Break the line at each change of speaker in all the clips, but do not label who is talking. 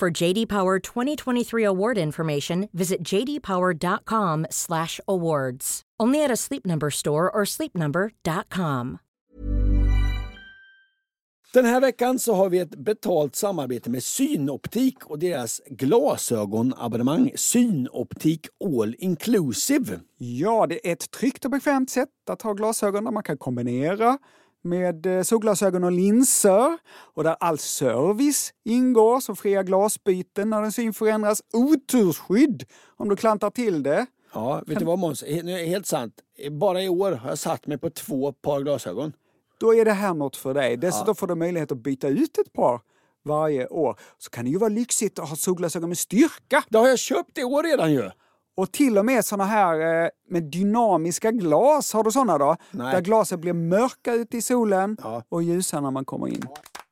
For JD Power 2023 award information, visit jdpower.com/awards. Only at a Sleep Number store or sleepnumber.com.
Den här veckan så har vi ett betalt samarbete med Synoptik och deras glasögonabonnemang Synoptik All Inclusive.
Ja, det är ett tryggt och bekvämt sätt att ha glasögon där man kan kombinera med eh, solglasögon och linser och där all service ingår som fria glasbyten när din syn förändras, otursskydd om du klantar till det.
Ja, vet du vad Måns? Helt sant. Bara i år har jag satt mig på två par glasögon.
Då är det här något för dig. Dessutom får du möjlighet att byta ut ett par varje år. Så kan det ju vara lyxigt att ha solglasögon med styrka.
Det har jag köpt i år redan ju.
Och till och med såna här eh, med dynamiska glas, har du såna då?
Nej.
Där glasen blir mörka ute i solen
Ja.
och ljusa när man kommer in.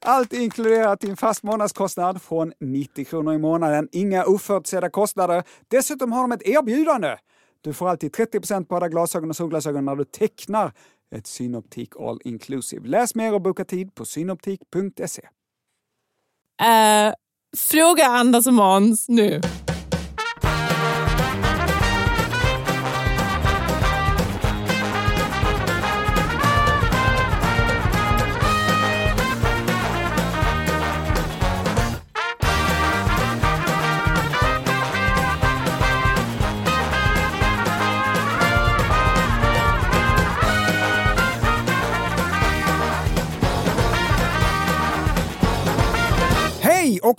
Allt inkluderat i en fast månadskostnad från 90 kronor i månaden. Inga oförutsedda kostnader. Dessutom har de ett erbjudande. Du får alltid 30% på alla glasögon och solglasögon när du tecknar ett Synoptik All Inclusive. Läs mer och boka tid på synoptik.se.
Eh, fråga Anders och Måns nu.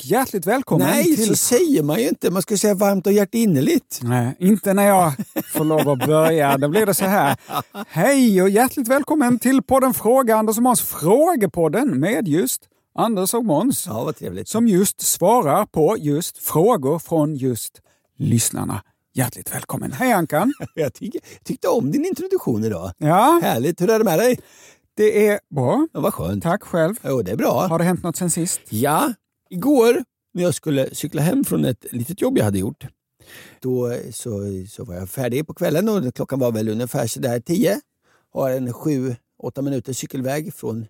Hjärtligt välkommen
Nej,
till...
så säger man ju inte. Man ska säga varmt och hjärtinnerligt.
Nej, inte när jag får lov att börja. Då blir det så här. Hej och hjärtligt välkommen till podden Fråga Anders och Måns. Frågepodden med just Anders och Måns.
Ja, vad trevligt.
Som just svarar på just frågor från just lyssnarna. Hjärtligt välkommen. Hej Ankan!
Jag tycker, tyckte om din introduktion idag.
Ja,
Härligt. Hur är det med dig?
det är bra.
Ja, vad skönt.
Tack själv.
Jo, det är bra.
Har det hänt något sen sist?
Ja, igår när jag skulle cykla hem från ett litet jobb jag hade gjort. Då så, så var jag färdig på kvällen och klockan var väl ungefär sådär tio. Har en sju, åtta minuters cykelväg från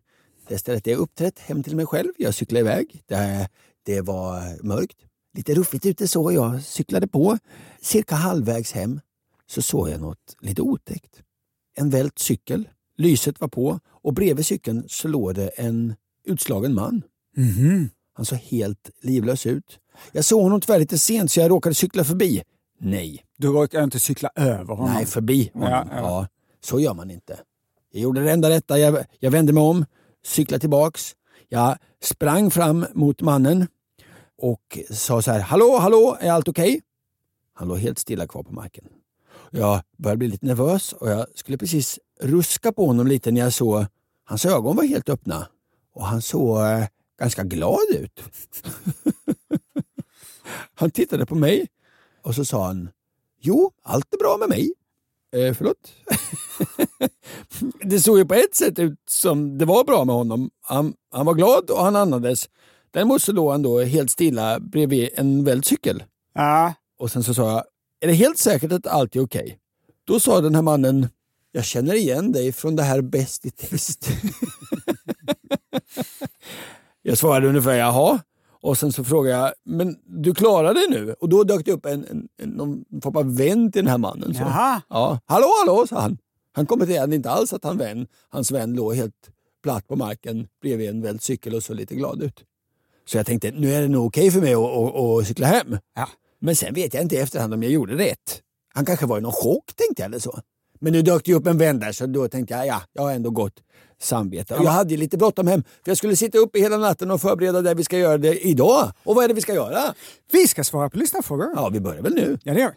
det stället där jag uppträtt hem till mig själv. Jag cyklade iväg. Det, det var mörkt. Lite ruffigt ute så. Jag cyklade på. Cirka halvvägs hem så såg jag något lite otäckt. En vält cykel. Lyset var på och bredvid cykeln så låg det en utslagen man.
Mhm.
Han såg helt livlös ut. Jag såg honom tyvärr lite sent så jag råkade cykla förbi. Nej,
Du råkar inte cykla över honom?
nej förbi honom.
Ja,
Ja,
ja.
så gör man inte. Jag gjorde det enda rätta. Jag, jag vände mig om, cyklade tillbaks. Jag sprang fram mot mannen och sa så här. Hallå, hallå, är allt okej? Han låg helt stilla kvar på marken. Jag började bli lite nervös och jag skulle precis ruska på honom lite när jag såg hans ögon var helt öppna och han såg eh, ganska glad ut. han tittade på mig och så sa han Jo, allt är bra med mig. Eh, förlåt? det såg ju på ett sätt ut som det var bra med honom. Han, han var glad och han andades. Däremot så låg han då helt stilla bredvid en väld cykel.
Ja.
Och sen så sa jag, är det helt säkert att allt är okej? Då sa den här mannen, jag känner igen dig från det här Bäst i test. jag svarade ungefär, jaha. Och sen så frågade jag, men du klarar dig nu? Och då dök det upp en, en, en någon form av vän till den här mannen. Så.
Jaha.
Ja, hallå, hallå, sa han. Han kommenterade inte alls att han vän, hans vän låg helt platt på marken bredvid en väld cykel och såg lite glad ut. Så jag tänkte, nu är det nog okej för mig att, att, att cykla hem.
Ja.
Men sen vet jag inte i efterhand om jag gjorde rätt. Han kanske var i någon chock tänkte jag eller så. Men nu dök det upp en vän där så då tänkte jag, ja, jag har ändå gott samvete. Jag hade ju lite bråttom hem, för jag skulle sitta uppe hela natten och förbereda det vi ska göra det idag. Och vad är det vi ska göra?
Vi ska svara på lyssnarfrågor.
Ja, vi börjar väl nu?
Ja, det gör vi.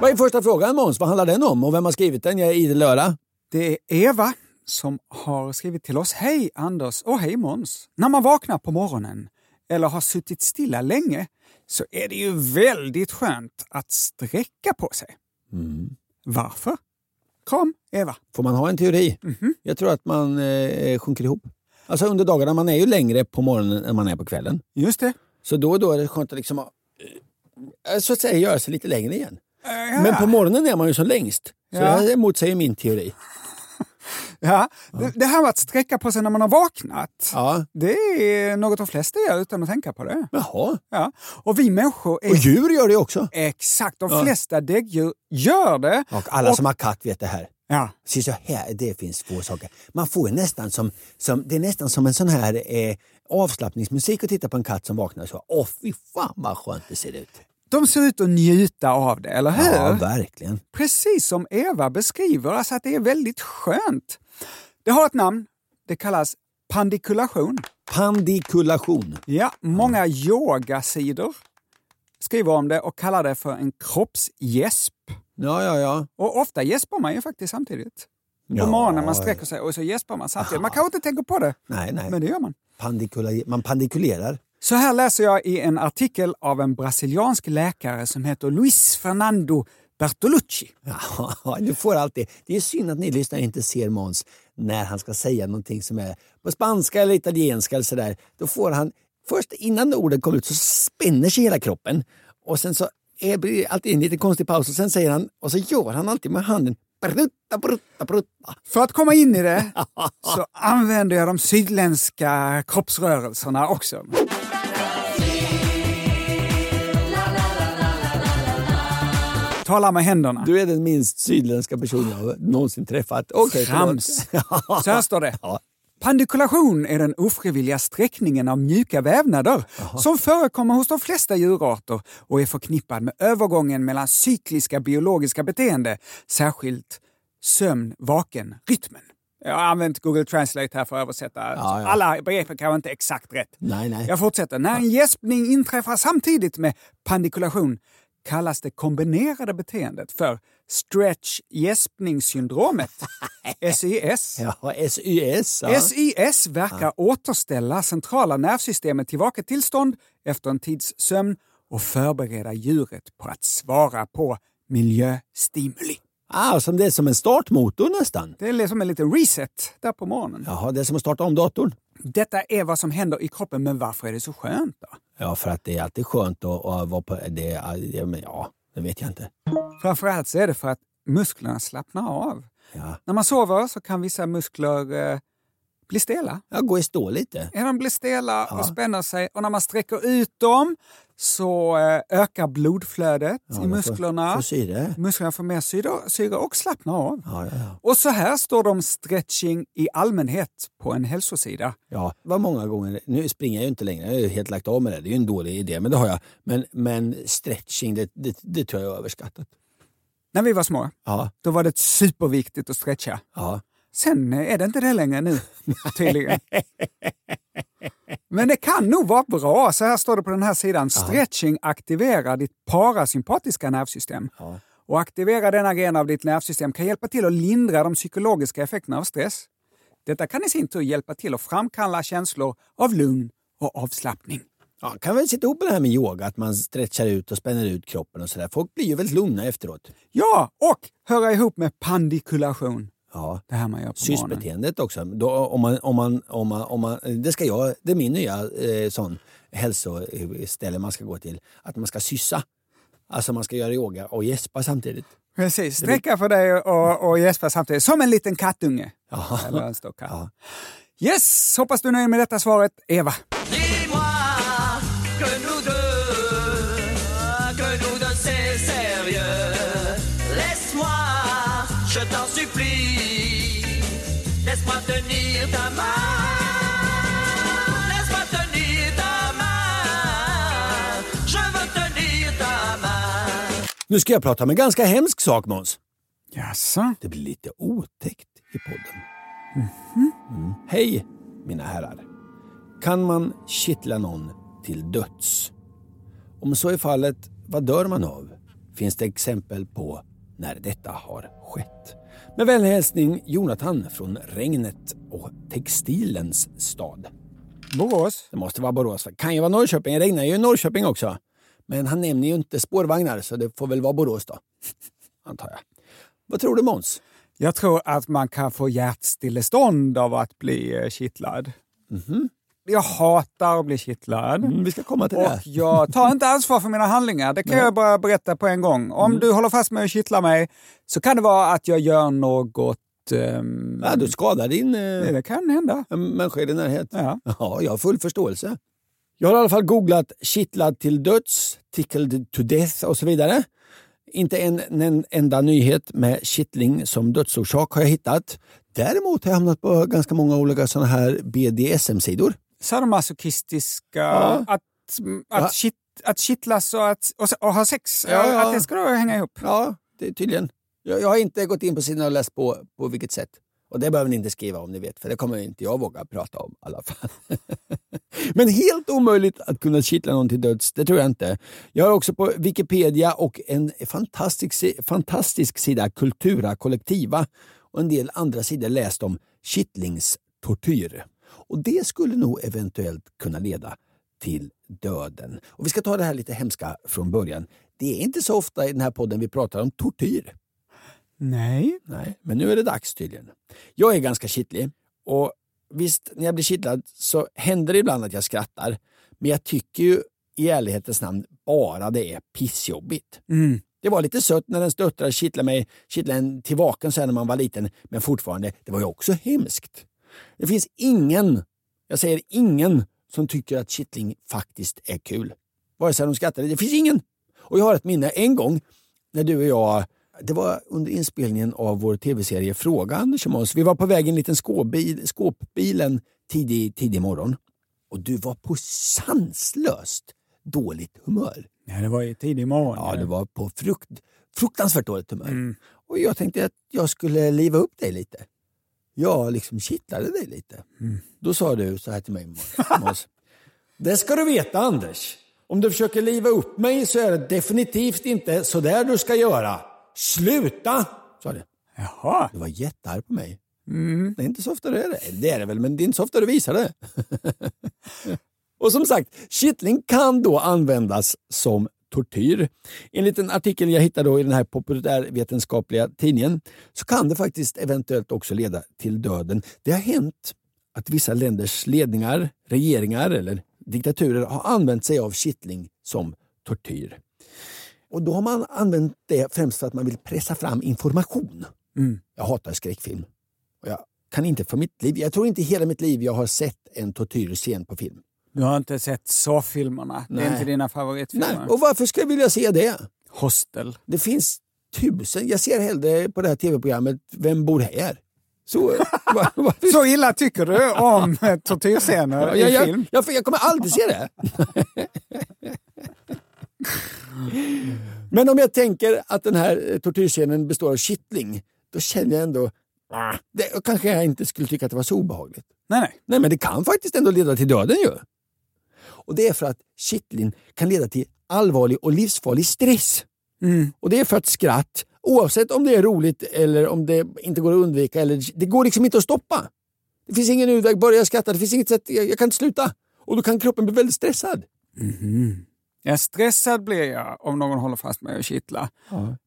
Vad är första frågan Måns? Vad handlar den om och vem har skrivit den? Jag är idel öra.
Det är Eva som har skrivit till oss. Hej Anders och hej Måns! När man vaknar på morgonen eller har suttit stilla länge så är det ju väldigt skönt att sträcka på sig. Varför? Kram, Eva.
Får man ha en teori? Jag tror att man eh, sjunker ihop. Alltså under dagarna, man är ju längre på morgonen än man är på kvällen.
Just det.
Så då och då är det skönt att liksom, eh, så att säga göra sig lite längre igen.
Ja,
Men på morgonen är man ju som längst. Så
Ja.
det motsäger min teori.
ja. Det, det här med att sträcka på sig när man har vaknat,
Ja.
det är något de flesta gör utan att tänka på det.
Jaha.
Ja. Och vi människor är...
Och djur gör det också.
Exakt, de flesta däggdjur gör det.
Och alla
Och-
som har katt vet det här.
Ja.
Se så här, det finns två saker. Man får nästan som, som, det är nästan som en sån här eh, avslappningsmusik att titta på en katt som vaknar så. Åh fy fan vad skönt det ser ut.
De ser ut att njuta av det, eller hur?
Ja, verkligen.
Precis som Eva beskriver, alltså att det är väldigt skönt. Det har ett namn, det kallas pandikulation.
Pandikulation.
Ja, många yogasidor skriver om det och kallar det för en kroppsgäsp.
Ja, ja, ja.
Och ofta gäspar man ju faktiskt samtidigt. På
Ja,
morgonen man sträcker sig och så gäspar man samtidigt. Man kanske inte tänker på det,
Nej, nej.
men det gör man.
Pandikula, man pandikulerar.
Så här läser jag i en artikel av en brasiliansk läkare som heter Luis Fernando Bertolucci.
Ja, du får alltid. Det är synd att ni lyssnare inte ser Måns när han ska säga någonting som är på spanska eller italienska eller sådär. Då får han, först innan orden kommer ut så spänner sig hela kroppen och sen så är, blir det alltid en liten konstig paus och sen säger han, och så gör han alltid med handen brutta, brutta, brutta.
För att komma in i det så använder jag de sydländska kroppsrörelserna också. Tala med händerna.
Du är den minst sydländska person jag någonsin träffat. Förlåt.
Trams. Så här står det.
Ja.
Pandikulation är den ofrivilliga sträckningen av mjuka vävnader som förekommer hos de flesta djurarter och är förknippad med övergången mellan cykliska biologiska beteende, särskilt sömn-vaken-rytmen. Jag har använt Google Translate här för att översätta.
Ja, ja.
Alla begrepp kan inte exakt rätt.
Nej, nej.
Jag fortsätter. När en gäspning inträffar samtidigt med pandikulation kallas det kombinerade beteendet för stretch-gäspningssyndromet, SIS.
Ja, SYS. Ja.
SIS verkar återställa centrala nervsystemet till vaket tillstånd efter en tids sömn och förbereda djuret på att svara på miljöstimuli.
Ah, som det är som en startmotor nästan.
Det är liksom en liten reset där på morgonen.
Jaha, det är som att starta om datorn.
Detta är vad som händer i kroppen, men varför är det så skönt då?
Ja, för att det är alltid skönt att, att vara på... Det, ja, men ja, det vet jag inte.
Framförallt så är det för att musklerna slappnar av.
Ja.
När man sover så kan vissa muskler eh, bli stela.
Jag går i stå lite.
Ja, de blir stela och spänner sig och när man sträcker ut dem så eh, ökar blodflödet
Ja,
i
får-
Musklerna.
får syre.
Musklerna får mer syre, syre och slappnar av.
Ja, ja, ja.
Och så här står det om stretching i allmänhet på en hälsosida.
ja, vad många gånger... Nu springer jag ju inte längre, jag har ju helt lagt av med det. Det är ju en dålig idé, men det har jag. Men, men stretching, det, det, det tror jag är överskattat.
När vi var små,
Ja,
då var det superviktigt att stretcha.
ja.
Sen är det inte det längre nu, tydligen. Men det kan nog vara bra. Så här står det på den här sidan. Stretching aktiverar ditt parasympatiska nervsystem.
Ja.
Och aktivera denna gren av ditt nervsystem kan hjälpa till att lindra de psykologiska effekterna av stress. Detta kan i sin tur hjälpa till att framkalla känslor av lugn och avslappning.
Ja, kan väl sitta ihop med det här med yoga, att man stretchar ut och spänner ut kroppen och sådär. Folk blir ju väldigt lugna efteråt.
Ja, och höra ihop med pandikulation.
Ja.
Det här man gör på.
Sysbeteendet också. Då, om man, om man, om man, om man, det, ska jag, det är min nya eh, sån hälsoställe man ska gå till. Att man ska syssa. Alltså man ska göra yoga och gäspa samtidigt.
Precis, sträcka för dig och, och gäspa samtidigt. Som en liten kattunge.
Ja.
Eller en stor katt.
Ja.
Yes, hoppas du är nöjd med detta svaret. Eva.
Tenir ta main. Laisse-moi tenir ta main. Je veux tenir ta main.
Nu ska jag prata om en ganska hemsk sak Måns.
Jaså?
Det blir lite otäckt i podden. Mm. Hej mina herrar. Kan man kittla någon till döds? Om så är fallet, vad dör man av? finns det exempel på när detta har skett. Med vänlig hälsning Jonathan från regnet och textilens stad.
Borås?
Det måste vara Borås. Kan ju vara Norrköping. Det regnar ju i Norrköping också. Men han nämner ju inte spårvagnar så det får väl vara Borås då. Antar jag. Vad tror du Måns?
Jag tror att man kan få hjärtstillestånd av att bli eh, kittlad. Jag hatar att bli kittlad.
Mm, vi ska komma till
Och
det.
jag tar inte ansvar för mina handlingar. Det kan jag bara berätta på en gång. Om
Mm.
du håller fast mig och kittlar mig så kan det vara att jag gör något... ehm,
Ja, du skadar din
nej,
eh,
det kan hända.
människa i din närhet.
Ja.
Ja, jag har full förståelse. Jag har i alla fall googlat kittlad till döds, tickled to death och så vidare. Inte en, en enda nyhet med kittling som dödsorsak har jag hittat. Däremot har jag hamnat på ganska många olika sådana här BDSM-sidor.
Sadomasochistiska,
Ja.
att, att, kitt, att kittlas och, att, och, och ha sex,
Ja,
att det ska då hänga ihop.
Ja, det är tydligen. Jag, jag har inte gått in på sidan och läst på på vilket sätt. Och det behöver ni inte skriva om ni vet, för det kommer inte jag våga prata om i alla fall. Men helt omöjligt att kunna kittla någon till döds, det tror jag inte. Jag har också på Wikipedia och en fantastisk, fantastisk sida, Kultura Kollektiva, och en del andra sidor läst om kittlingstortyr. Och det skulle nog eventuellt kunna leda till döden. Och Vi ska ta det här lite hemska från början. Det är inte så ofta i den här podden vi pratar om tortyr.
Nej.
Nej, men nu är det dags tydligen. Jag är ganska kittlig och visst, när jag blir kittlad så händer det ibland att jag skrattar. Men jag tycker ju i ärlighetens namn bara det är pissjobbigt.
Mm.
Det var lite sött när ens döttrar kittlade mig, kittlade en till vaken sen när man var liten, men fortfarande, det var ju också hemskt. Det finns ingen, jag säger ingen, som tycker att kittling faktiskt är kul. Vare sig de skrattar, det finns ingen. Och jag har ett minne en gång när du och jag, det var under inspelningen av vår tv-serie Fråga Anders och Måns. Vi var på väg i en liten skåpbil, skåpbil en tidig, tidig morgon. Och du var på sanslöst dåligt humör.
Ja, det var ju tidig morgon.
Ja, det var på frukt, fruktansvärt dåligt humör. Och jag tänkte att jag skulle liva upp dig lite. Jag liksom kittlade dig lite. Då sa du så här till mig, Måns. Det ska du veta Anders. Om du försöker liva upp mig så är det definitivt inte så där du ska göra. Sluta! Sa du.
Jaha.
Du var jättearg på mig. Det är inte så ofta det är det. Det är det väl, men det är inte så ofta du visar det. Och som sagt, kittling kan då användas som tortyr. Enligt en artikel jag hittade då i den här populärvetenskapliga tidningen så kan det faktiskt eventuellt också leda till döden. Det har hänt att vissa länders ledningar, regeringar eller diktaturer har använt sig av kittling som tortyr. Och då har man använt det främst för att man vill pressa fram information. Jag hatar skräckfilm. Och jag kan inte för mitt liv, jag tror inte hela mitt liv jag har sett en tortyrscen på film.
Du har inte sett så-filmerna? Det är inte dina favoritfilmer?
Nej, och varför ska jag vilja se det?
Hostel.
Det finns tusen, jag ser hellre på det här tv-programmet Vem bor här? Så, va- varför-
Så illa tycker du om tortyrscener
Ja,
i
jag,
film?
jag, jag, jag kommer aldrig se det. Men om jag tänker att den här eh, tortyrscenen består av kittling, då känner jag ändå ah, det, kanske jag inte skulle tycka att det var så obehagligt.
Nej, nej.
Nej, men det kan faktiskt ändå leda till döden ju. Och det är för att kittling kan leda till allvarlig och livsfarlig stress. Och det är för att skratt, oavsett om det är roligt eller om det inte går att undvika, eller, det går liksom inte att stoppa. Det finns ingen utväg, börjar jag skratta, det finns inget sätt, jag, jag kan inte sluta. Och då kan kroppen bli väldigt stressad.
Ja, stressad blir jag om någon håller fast mig och kittlar.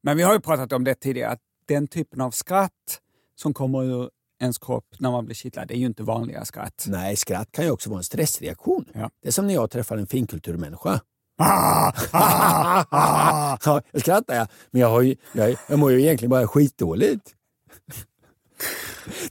Men vi har ju pratat om det tidigare, att den typen av skratt som kommer ur ens kropp när man blir kittlad, det är ju inte vanliga skratt.
Nej, skratt kan ju också vara en stressreaktion.
Ja.
Det är som när jag träffar en finkulturmänniska.
Ah, ah, ah.
Ja, jag skrattar jag, men jag, har ju, jag, jag mår ju egentligen bara skitdåligt.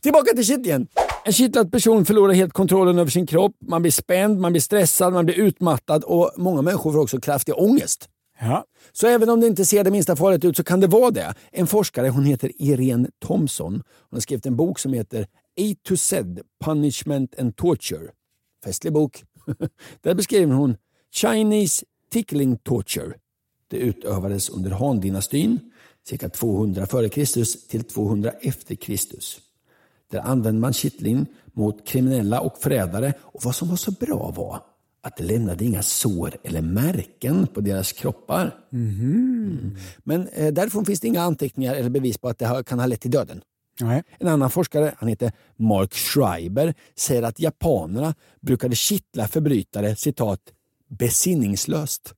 Tillbaka till kittlingen. En kittlad person förlorar helt kontrollen över sin kropp. Man blir spänd, man blir stressad, man blir utmattad och många människor får också kraftig ångest.
Ja.
Så även om det inte ser det minsta farligt ut så kan det vara det. En forskare, hon heter Irene Thompson, hon har skrivit en bok som heter A to Z, Punishment and Torture. Festlig bok. Där beskriver hon Chinese tickling torture. Det utövades under Han-dynastin, cirka 200 f.Kr. till 200 efter Kristus. Där använde man kittling mot kriminella och förrädare och vad som var så bra var att det lämnade inga sår eller märken på deras kroppar. Mm. Men eh, därifrån finns det inga anteckningar eller bevis på att det har, kan ha lett till döden.
Nej.
En annan forskare, han heter Mark Schreiber, säger att japanerna brukade kittla förbrytare citat besinningslöst.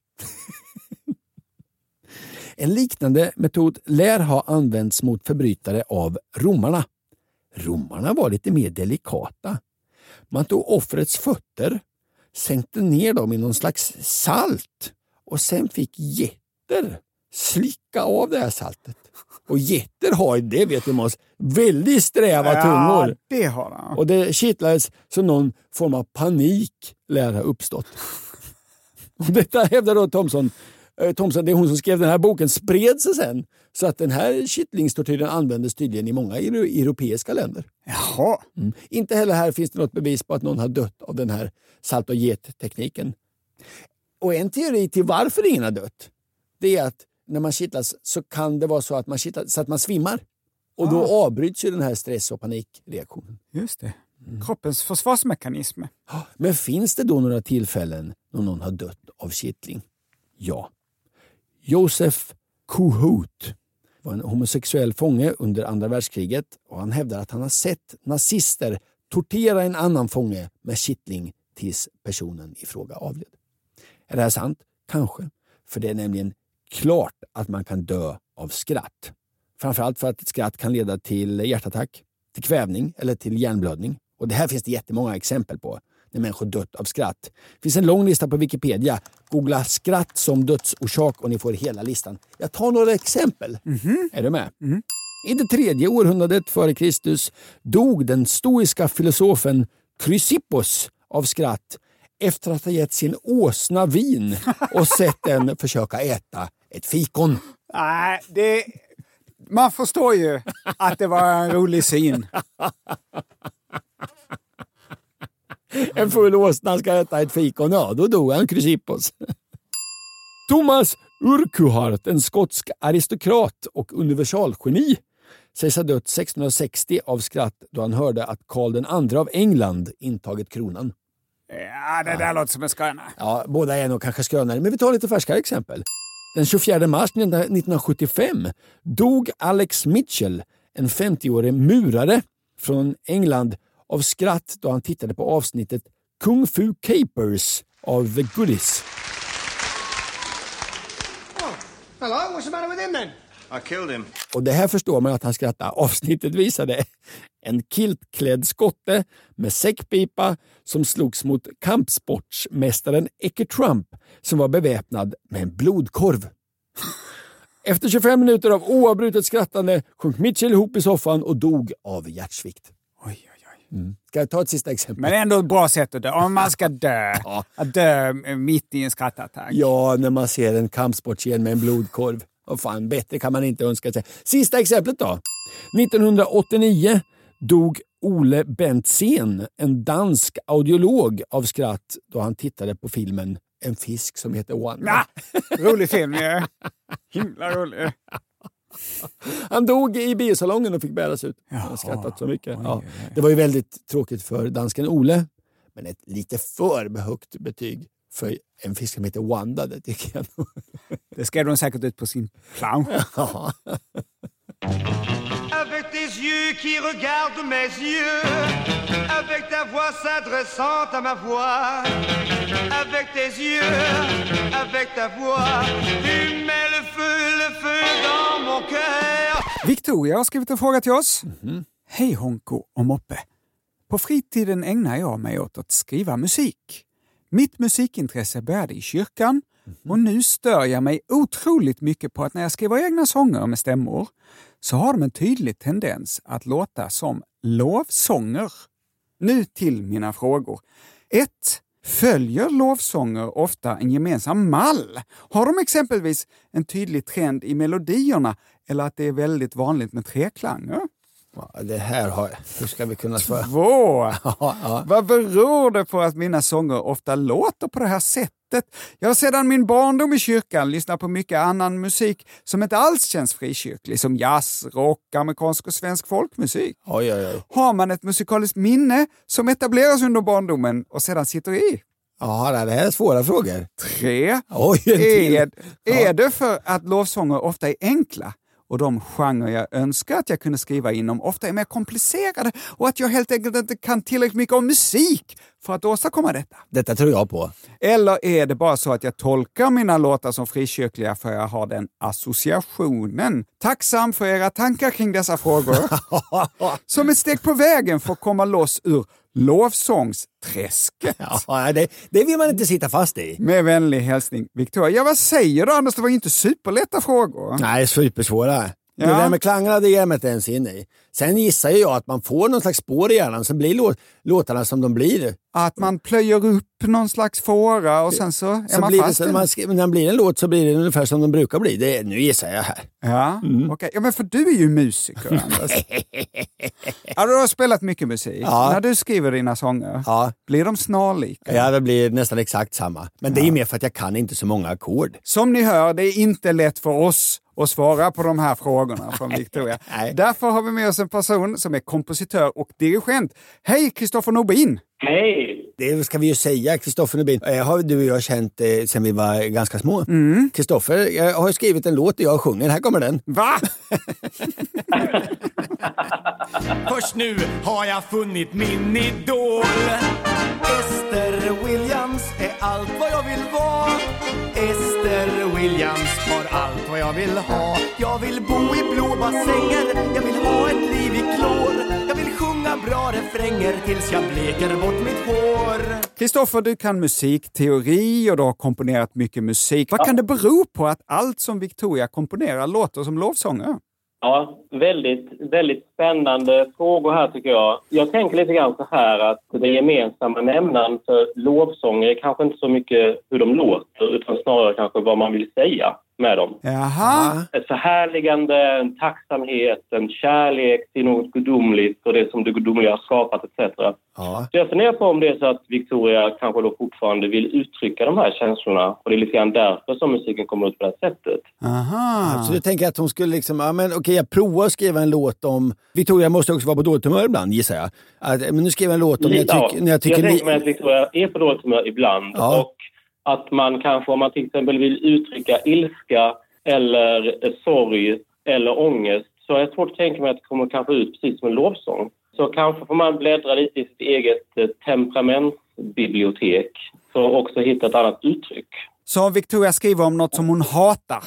en liknande metod lär ha använts mot förbrytare av romarna. Romarna var lite mer delikata. Man tog offrets fötter, sänkte ner dem i någon slags salt och sen fick getter slicka av det här saltet. Och getter har, det vet du Måns, väldigt sträva tungor.
Ja, det har han.
Och det kittlades så någon form av panik lär ha uppstått. Och detta hävdar då Thomson, eh, Thomson, det är hon som skrev den här boken, spred sig sen. Så att den här kittlingtortyren användes tydligen i många euro- europeiska länder.
Jaha.
Mm. Inte heller här finns det något bevis på att någon har dött av den här salt och get-tekniken. Och en teori till varför ingen har dött, det är att när man kittlas så kan det vara så att man kittlas så att man svimmar. Och då avbryts ju den här stress och panikreaktionen.
Just det. Kroppens försvarsmekanism.
Men finns det då några tillfällen då någon har dött av kittling? Ja. Josef Kuhut var en homosexuell fånge under andra världskriget och han hävdar att han har sett nazister tortera en annan fånge med kittling tills personen i fråga avled. Är det här sant? Kanske. För det är nämligen klart att man kan dö av skratt. Framförallt för att ett skratt kan leda till hjärtattack, till kvävning eller till hjärnblödning. Och Det här finns det jättemånga exempel på när människor dött av skratt. Det finns en lång lista på Wikipedia. Googla skratt som dödsorsak och ni får hela listan. Jag tar några exempel. Är du med? I det tredje århundradet före Kristus dog den stoiska filosofen Chrysippos av skratt efter att ha gett sin åsna vin och sett den försöka äta ett fikon.
Nej, det... Man förstår ju att det var en rolig syn.
En full åsna ska äta ett fikon, ja då dog han Chrysippos. Thomas Urquhart, en skotsk aristokrat och universalgeni, sägs ha dött 1660 av skratt då han hörde att Karl II av England intagit kronan.
Ja, det där låter som en skröna.
Ja, båda är nog kanske skrönare, men vi tar lite färskare exempel. Den 24 mars 1975 dog Alex Mitchell, en 50-årig murare från England, av skratt då han tittade på avsnittet Kung Fu Capers av The Goodies.
Hello, what's the matter with him then?
I killed him.
Och det här förstår man att han skrattar. Avsnittet visade en kiltklädd skotte med säckpipa som slogs mot kampsportsmästaren Ecke Trump som var beväpnad med en blodkorv. Efter 25 minuter av oavbrutet skrattande sjönk Mitchell ihop i soffan och dog av hjärtsvikt.
Oj.
Ska jag ta ett sista exempel?
Men ändå ett bra sätt att dö. Om man ska dö.
Ja.
Att dö mitt i en skrattattack.
Ja, när man ser en kampsportsgen med en blodkorv. Och fan, bättre kan man inte önska sig. Sista exemplet då. 1989 dog Ole Bentzén, en dansk audiolog, av skratt då han tittade på filmen En fisk som heter One.
Ja, rolig film ju. Himla rolig.
Han dog i biosalongen och fick bäras ut. Han har skrattat så mycket. Ja. Det var ju väldigt tråkigt för dansken Ole, men ett lite för högt betyg för en fisk som heter Wanda, det tycker jag nog.
Det skrev de säkert ut på sin plansch.
Ja.
Avec tes yeux qui regardent mes yeux, avec ta voix s'adressant à ma voix, avec tes yeux, avec ta voix, tu
Victoria har skrivit en fråga till oss. Hej Honko och Moppe. På fritiden ägnar jag mig åt att skriva musik. Mitt musikintresse började i kyrkan och nu stör jag mig otroligt mycket på att när jag skriver egna sånger med stämmor så har de en tydlig tendens att låta som lovsånger. Nu till mina frågor. 1. Följer lovsånger ofta en gemensam mall? Har de exempelvis en tydlig trend i melodierna eller att det är väldigt vanligt med treklanger?
Det här har... Hur ska vi kunna svara?
Två.
Ja.
Vad beror det på att mina sånger ofta låter på det här sättet? Jag har sedan min barndom i kyrkan lyssnat på mycket annan musik som inte alls känns frikyrklig, som jazz, rock, amerikansk och svensk folkmusik.
Oj, oj, oj.
Har man ett musikaliskt minne som etableras under barndomen och sedan sitter i?
Ja, det här är svåra frågor.
Tre.
Oj.
Är, är det för att lovsånger ofta är enkla och de genrer jag önskar att jag kunde skriva inom ofta är mer komplicerade och att jag helt enkelt inte kan tillräckligt mycket om musik för att åstadkomma detta?
Detta tror jag på.
Eller är det bara så att jag tolkar mina låtar som frikyrkliga för jag har den associationen? Tacksam för era tankar kring dessa frågor. som ett steg på vägen för att komma loss ur lovsångsträsket.
Ja, det, det vill man inte sitta fast i.
Med vänlig hälsning Victoria. Ja, vad säger du Anders? Det var ju inte superlätta frågor.
Nej, supersvåra. Det
Ja.
där med klangarna, det ger jag mig inte ens in i. Sen gissar jag att man får någon slags spår i hjärnan, så blir låt, låtarna som de blir.
Att man plöjer upp någon slags fåra och sen så är
Så
man
blir det,
fast den.
man när det blir en låt så blir det ungefär som de brukar bli. Det, nu gissar jag här.
Ja, okej. ja, men för du är ju musiker, Anders. ja, du har spelat mycket musik.
Ja.
När du skriver dina sånger,
Ja.
blir de snarlika?
Ja, det blir nästan exakt samma. Men det är mer för att jag kan inte så många ackord.
Som ni hör, det är inte lätt för oss att svara på de här frågorna från Victoria. Därför har vi med oss en person som är kompositör och dirigent. Hej Kristoffer Nobin!
Hej!
Det ska vi ju säga, Kristoffer Nobin eh, har du och jag känt eh, sen vi var ganska små.
Mm.
Kristoffer jag har ju skrivit en låt där jag sjunger, här kommer den.
Va?
Först nu har jag funnit min idol Ester Williams är allt vad jag vill vara Ester Williams har allt vad jag vill ha Jag vill bo i blå bassänger Jag vill ha ett liv i klor Sjunga bra refränger tills jag bleker bort mitt hår
Kristoffer, du kan musikteori och du har komponerat mycket musik. Vad kan det bero på att allt som Victoria komponerar låter som lovsånger?
Ja, väldigt, väldigt spännande frågor här tycker jag. Jag tänker lite grann så här att det gemensamma nämnaren för lovsånger är kanske inte så mycket hur de låter utan snarare kanske vad man vill säga med dem.
Jaha.
Ett förhärligande, en tacksamhet, en kärlek till något gudomligt och det som det gudomliga har skapat etc.
Ja.
Så jag funderar på om det är så att Victoria kanske då fortfarande vill uttrycka de här känslorna och det är lite grann därför som musiken kommer ut på det här sättet.
Aha.
Så du tänker att hon skulle liksom, ja men okej jag provar att skriva en låt om, Victoria måste också vara på dåligt humör ibland gissar jag. Att, men nu skriver jag en låt om när jag,
Ja,
tyck, när jag tycker...
jag tänker mig att Victoria är på dåligt humör ibland
Ja.
och att man kanske om man till exempel vill uttrycka ilska eller sorg eller ångest så är det svårt att tänka mig att det kommer kanske ut precis som en lovsång. Så kanske får man bläddra lite i sitt eget eh, temperamentsbibliotek för att också hitta ett annat uttryck.
Så om Victoria skriver om något som hon hatar,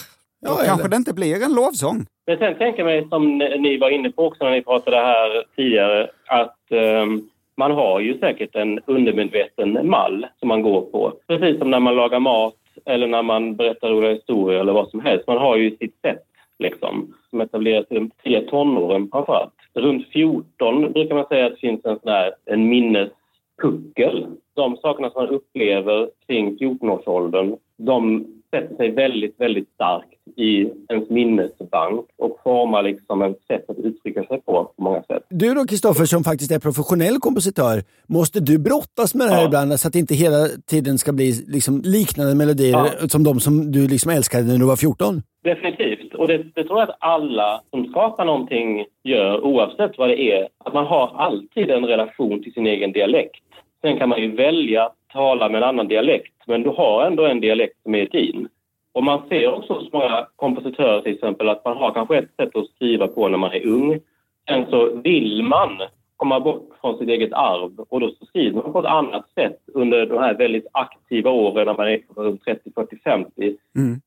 då
Ja,
kanske det inte blir en lovsång.
Men sen tänker jag mig, som ni var inne på också när ni pratade här tidigare, att ehm, man har ju säkert en undermedveten mall som man går på. Precis som när man lagar mat eller när man berättar roliga historier eller vad som helst. Man har ju sitt sätt liksom, som etableras i de tre tonåren framförallt. Runt 14 brukar man säga att det finns en sån här en minnespuckel. De sakerna som man upplever kring 14-årsåldern, de sätter sig väldigt, väldigt starkt i ens minnesbank och formar liksom ett sätt att uttrycka sig på, på många sätt.
Du då Kristoffer som faktiskt är professionell kompositör, måste du brottas med det här
Ja.
ibland så att det inte hela tiden ska bli liksom liknande melodier
Ja.
som de som du liksom älskade när du var 14?
Definitivt. Och det, det tror jag att alla som skapar någonting gör, oavsett vad det är. Att man har alltid en relation till sin egen dialekt. Sen kan man ju välja att tala med en annan dialekt, men du har ändå en dialekt som är din. Och man ser också hos många kompositörer till exempel att man har kanske ett sätt att skriva på när man är ung. Sen så vill man komma bort från sitt eget arv och då så skriver man på ett annat sätt under de här väldigt aktiva åren när man är runt 30, 40, 50.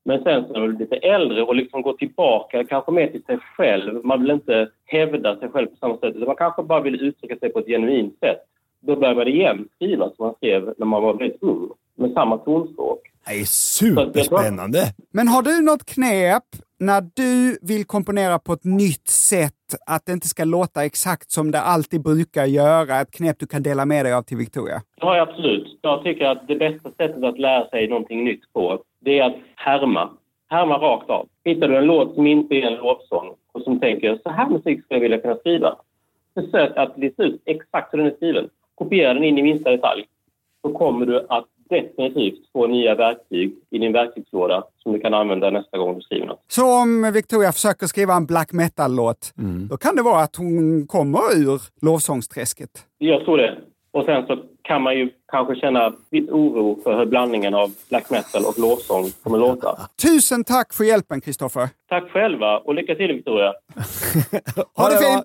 Men sen så när man blir lite äldre och liksom går tillbaka kanske mer till sig själv. Man vill inte hävda sig själv på samma sätt utan man kanske bara vill uttrycka sig på ett genuint sätt. Då börjar man igen skriva som man skrev när man var väldigt ung med samma tonspråk.
Det är superspännande!
Men har du något knep när du vill komponera på ett nytt sätt, att det inte ska låta exakt som det alltid brukar göra? Ett knep du kan dela med dig av till Victoria?
Det har jag absolut. Jag tycker att det bästa sättet att lära sig någonting nytt på, det är att härma. Härma rakt av. Hittar du en låt som inte är en lovsång och som tänker så här musik skulle jag vilja kunna skriva. Försök att lista ut exakt hur den är skriven. Kopiera den in i minsta detalj. Då kommer du att definitivt få nya verktyg i din verktygslåda som du kan använda nästa gång du skriver något.
Så om Victoria försöker skriva en black metal-låt, då kan det vara att hon kommer ur lovsångsträsket.
Jag tror det. Och sen så kan man ju kanske känna viss oro för hur blandningen av black metal och lovsång kommer låta.
Tusen tack för hjälpen, Kristoffer.
Tack själva och lycka till Victoria!
Ha det fint!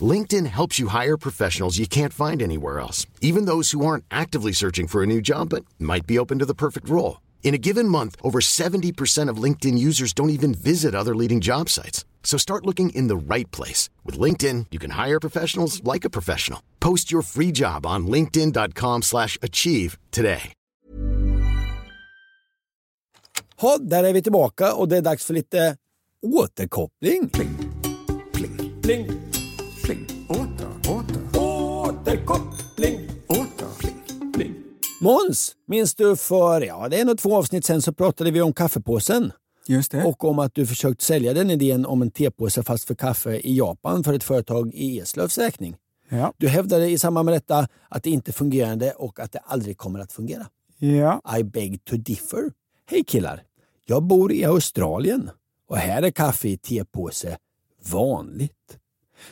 LinkedIn helps you hire professionals you can't find anywhere else, even those who aren't actively searching for a new job but might be open to the perfect role. In a given month, over 70% of LinkedIn users don't even visit other leading job sites. So start looking in the right place. With LinkedIn, you can hire professionals like a professional. Post your free job on linkedin.com slash achieve today.
Ha, där är vi tillbaka och det är dags för lite återkoppling.
Pling,
Pling.
pling. Åter, åter,
Återkoppling.
åter, pling, pling.
Måns, minns du för ja, det är nog två avsnitt sen så pratade vi om kaffepåsen.
Just det.
Och om att du försökt sälja den idén om en tepåse fast för kaffe i Japan för ett företag i Eslövs räkning.
ja.
Du hävdade i samband med detta att det inte fungerade och att det aldrig kommer att fungera.
ja.
I beg to differ. Hej killar! Jag bor i Australien och här är kaffe i tepåse vanligt.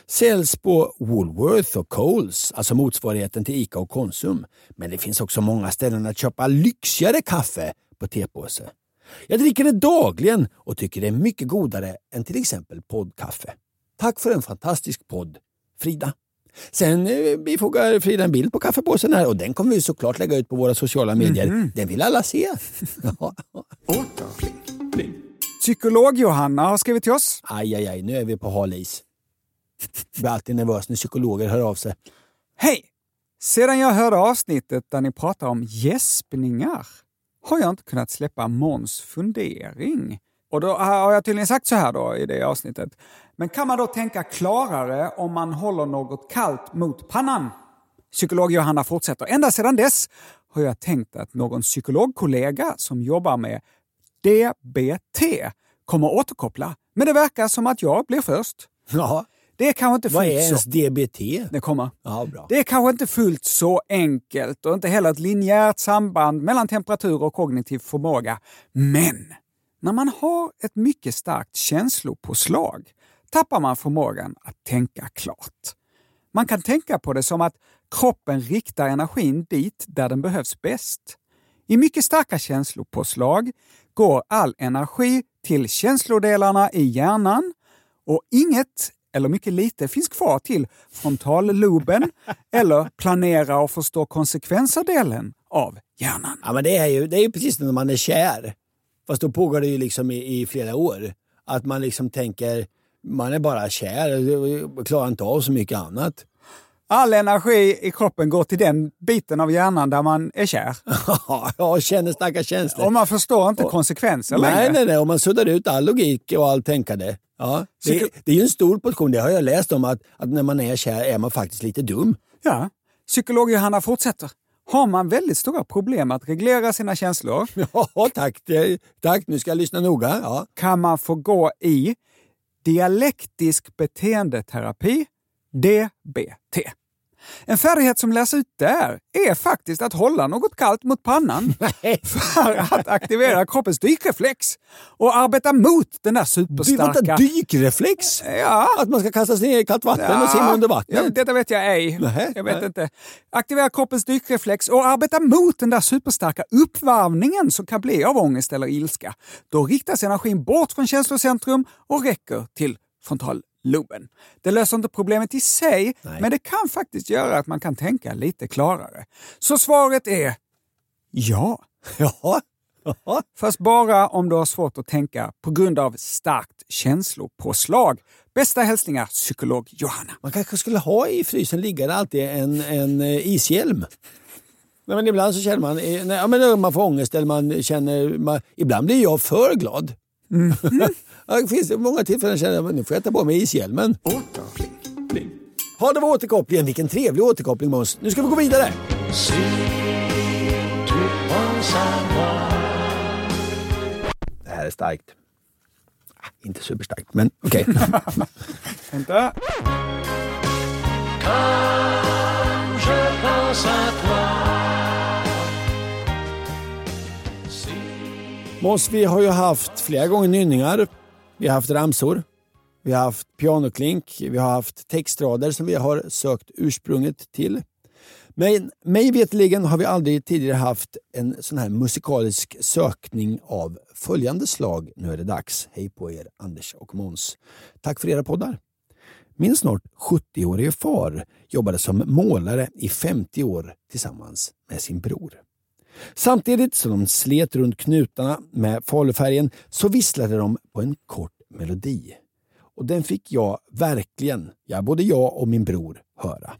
Säljs på Woolworth och Coles, alltså motsvarigheten till Ica och Konsum. Men det finns också många ställen att köpa lyxigare kaffe på tepåse. Jag dricker det dagligen och tycker det är mycket godare än till exempel poddkaffe. Tack för en fantastisk podd, Frida. Sen eh, bifogar Frida en bild på kaffepåsen här och den kommer vi såklart lägga ut på våra sociala medier. Den vill alla se.
Pling. Psykolog-Johanna har skrivit till oss.
Aj, aj, aj, nu är vi på hal is. Jag blir alltid nervös när psykologer hör av sig.
Hej! Sedan jag hörde avsnittet där ni pratar om gäspningar har jag inte kunnat släppa Måns fundering. Och då har jag tydligen sagt så här då i det avsnittet. Men kan man då tänka klarare om man håller något kallt mot pannan? Psykolog Johanna fortsätter. Ända sedan dess har jag tänkt att någon psykologkollega som jobbar med DBT kommer återkoppla. Men det verkar som att jag blir först.
Ja,
Det är kanske inte
vad är ens
så...
DBT?
Det kommer.
Ja, bra.
Det är kanske inte fullt så enkelt och inte heller ett linjärt samband mellan temperatur och kognitiv förmåga. Men när man har ett mycket starkt känslopåslag tappar man förmågan att tänka klart. Man kan tänka på det som att kroppen riktar energin dit där den behövs bäst. I mycket starka känslopåslag går all energi till känslodelarna i hjärnan och inget eller mycket lite finns kvar till frontalloben eller planera och förstå konsekvenser-delen av hjärnan.
Ja, men det, är ju, det är ju precis när man är kär. Fast då pågår det ju liksom i, i flera år. Att man liksom tänker, man är bara kär och klarar inte av så mycket annat.
All energi i kroppen går till den biten av hjärnan där man är kär.
ja, känner starka känslor.
Och man förstår inte
Och-
konsekvenser
Nej,
längre.
nej, nej. Och man suddar ut all logik och allt tänkande. Ja, det, det är ju en stor portion, det har jag läst om, att, att när man är kär är man faktiskt lite dum.
Ja. Psykolog Johanna fortsätter. Har man väldigt stora problem att reglera sina känslor
Ja, tack. Det, tack, nu ska jag lyssna noga. Ja.
kan man få gå i dialektisk beteendeterapi, DBT. En färdighet som lärs ut där är faktiskt att hålla något kallt mot pannan för att aktivera kroppens dykreflex och arbeta mot den där superstarka...
vänta, dykreflex?
Ja.
Att man ska kasta sig ner i kallt vatten och simma under vattnet?
Ja, detta vet jag ej.
Nähä,
jag vet
nej.
inte. Aktivera kroppens dykreflex och arbeta mot den där superstarka uppvarvningen som kan bli av ångest eller ilska. Då riktas energin bort från känslocentrum och räcker till frontalloben. Det löser inte problemet i sig, men det kan faktiskt göra att man kan tänka lite klarare. Så svaret är ja.
Ja.
Fast bara om du har svårt att tänka på grund av starkt känslopåslag. Bästa hälsningar, psykolog Johanna.
Man kanske skulle ha i frysen liggande alltid en, en eh, ishjälm. Nej, men ibland så känner man, eh, nej, men man får ångest eller man känner, man, ibland blir jag för glad. ja, det finns många tillfällen jag känner att nu får jag ta på mig ishjälmen. Återkoppling. Ja, det var återkopplingen. Vilken trevlig återkoppling Måns. Nu ska vi gå vidare. Det här är starkt. Ah, Inte superstarkt, men okej.
Vänta.
Måns, vi har ju haft flera gånger nynningar. Vi har haft ramsor. Vi har haft pianoklink. Vi har haft textrader som vi har sökt ursprunget till. Men mig veterligen har vi aldrig tidigare haft en sån här musikalisk sökning av följande slag. Nu är det dags. Hej på er, Anders och Måns. Tack för era poddar. Min snart 70-årige far jobbade som målare i 50 år tillsammans med sin bror. Samtidigt som de slet runt knutarna med falufärgen så visslade de på en kort melodi. Och den fick jag verkligen, ja både jag och min bror, höra.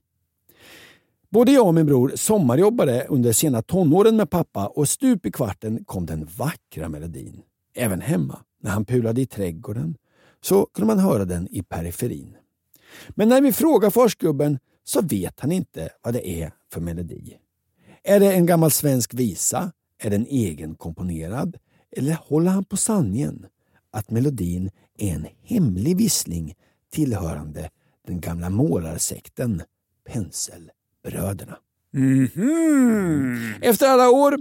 Både jag och min bror sommarjobbade under sena tonåren med pappa och stup i kvarten kom den vackra melodin. Även hemma, när han pulade i trädgården, så kunde man höra den i periferin. Men när vi frågar farsgubben så vet han inte vad det är för melodi. Är det en gammal svensk visa? Är den egenkomponerad? Eller håller han på sanningen att melodin är en hemlig vissling tillhörande den gamla målarsekten Penselbröderna?
Mhm.
Efter alla år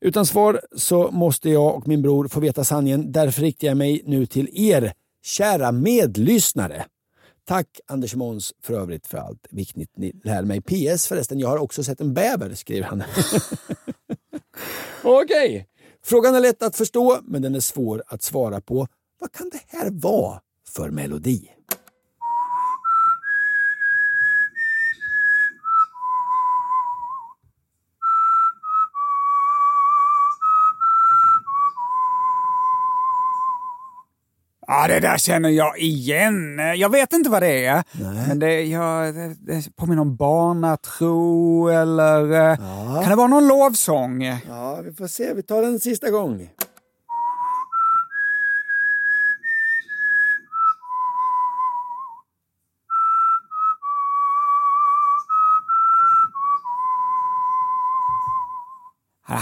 utan svar så måste jag och min bror få veta sanningen. Därför riktar jag mig nu till er, kära medlyssnare. Tack Anders Måns för övrigt för allt viktigt ni lär mig. PS förresten, jag har också sett en bäver, skriver han. Okej. Frågan är lätt att förstå, men den är svår att svara på. Vad kan det här vara för melodi?
Ja, det där känner jag igen. Jag vet inte vad det är. Men det, ja, det, det påminner om barnatro eller... eh, Kan det vara någon lovsång?
Ja, vi får se. Vi tar den en sista gång.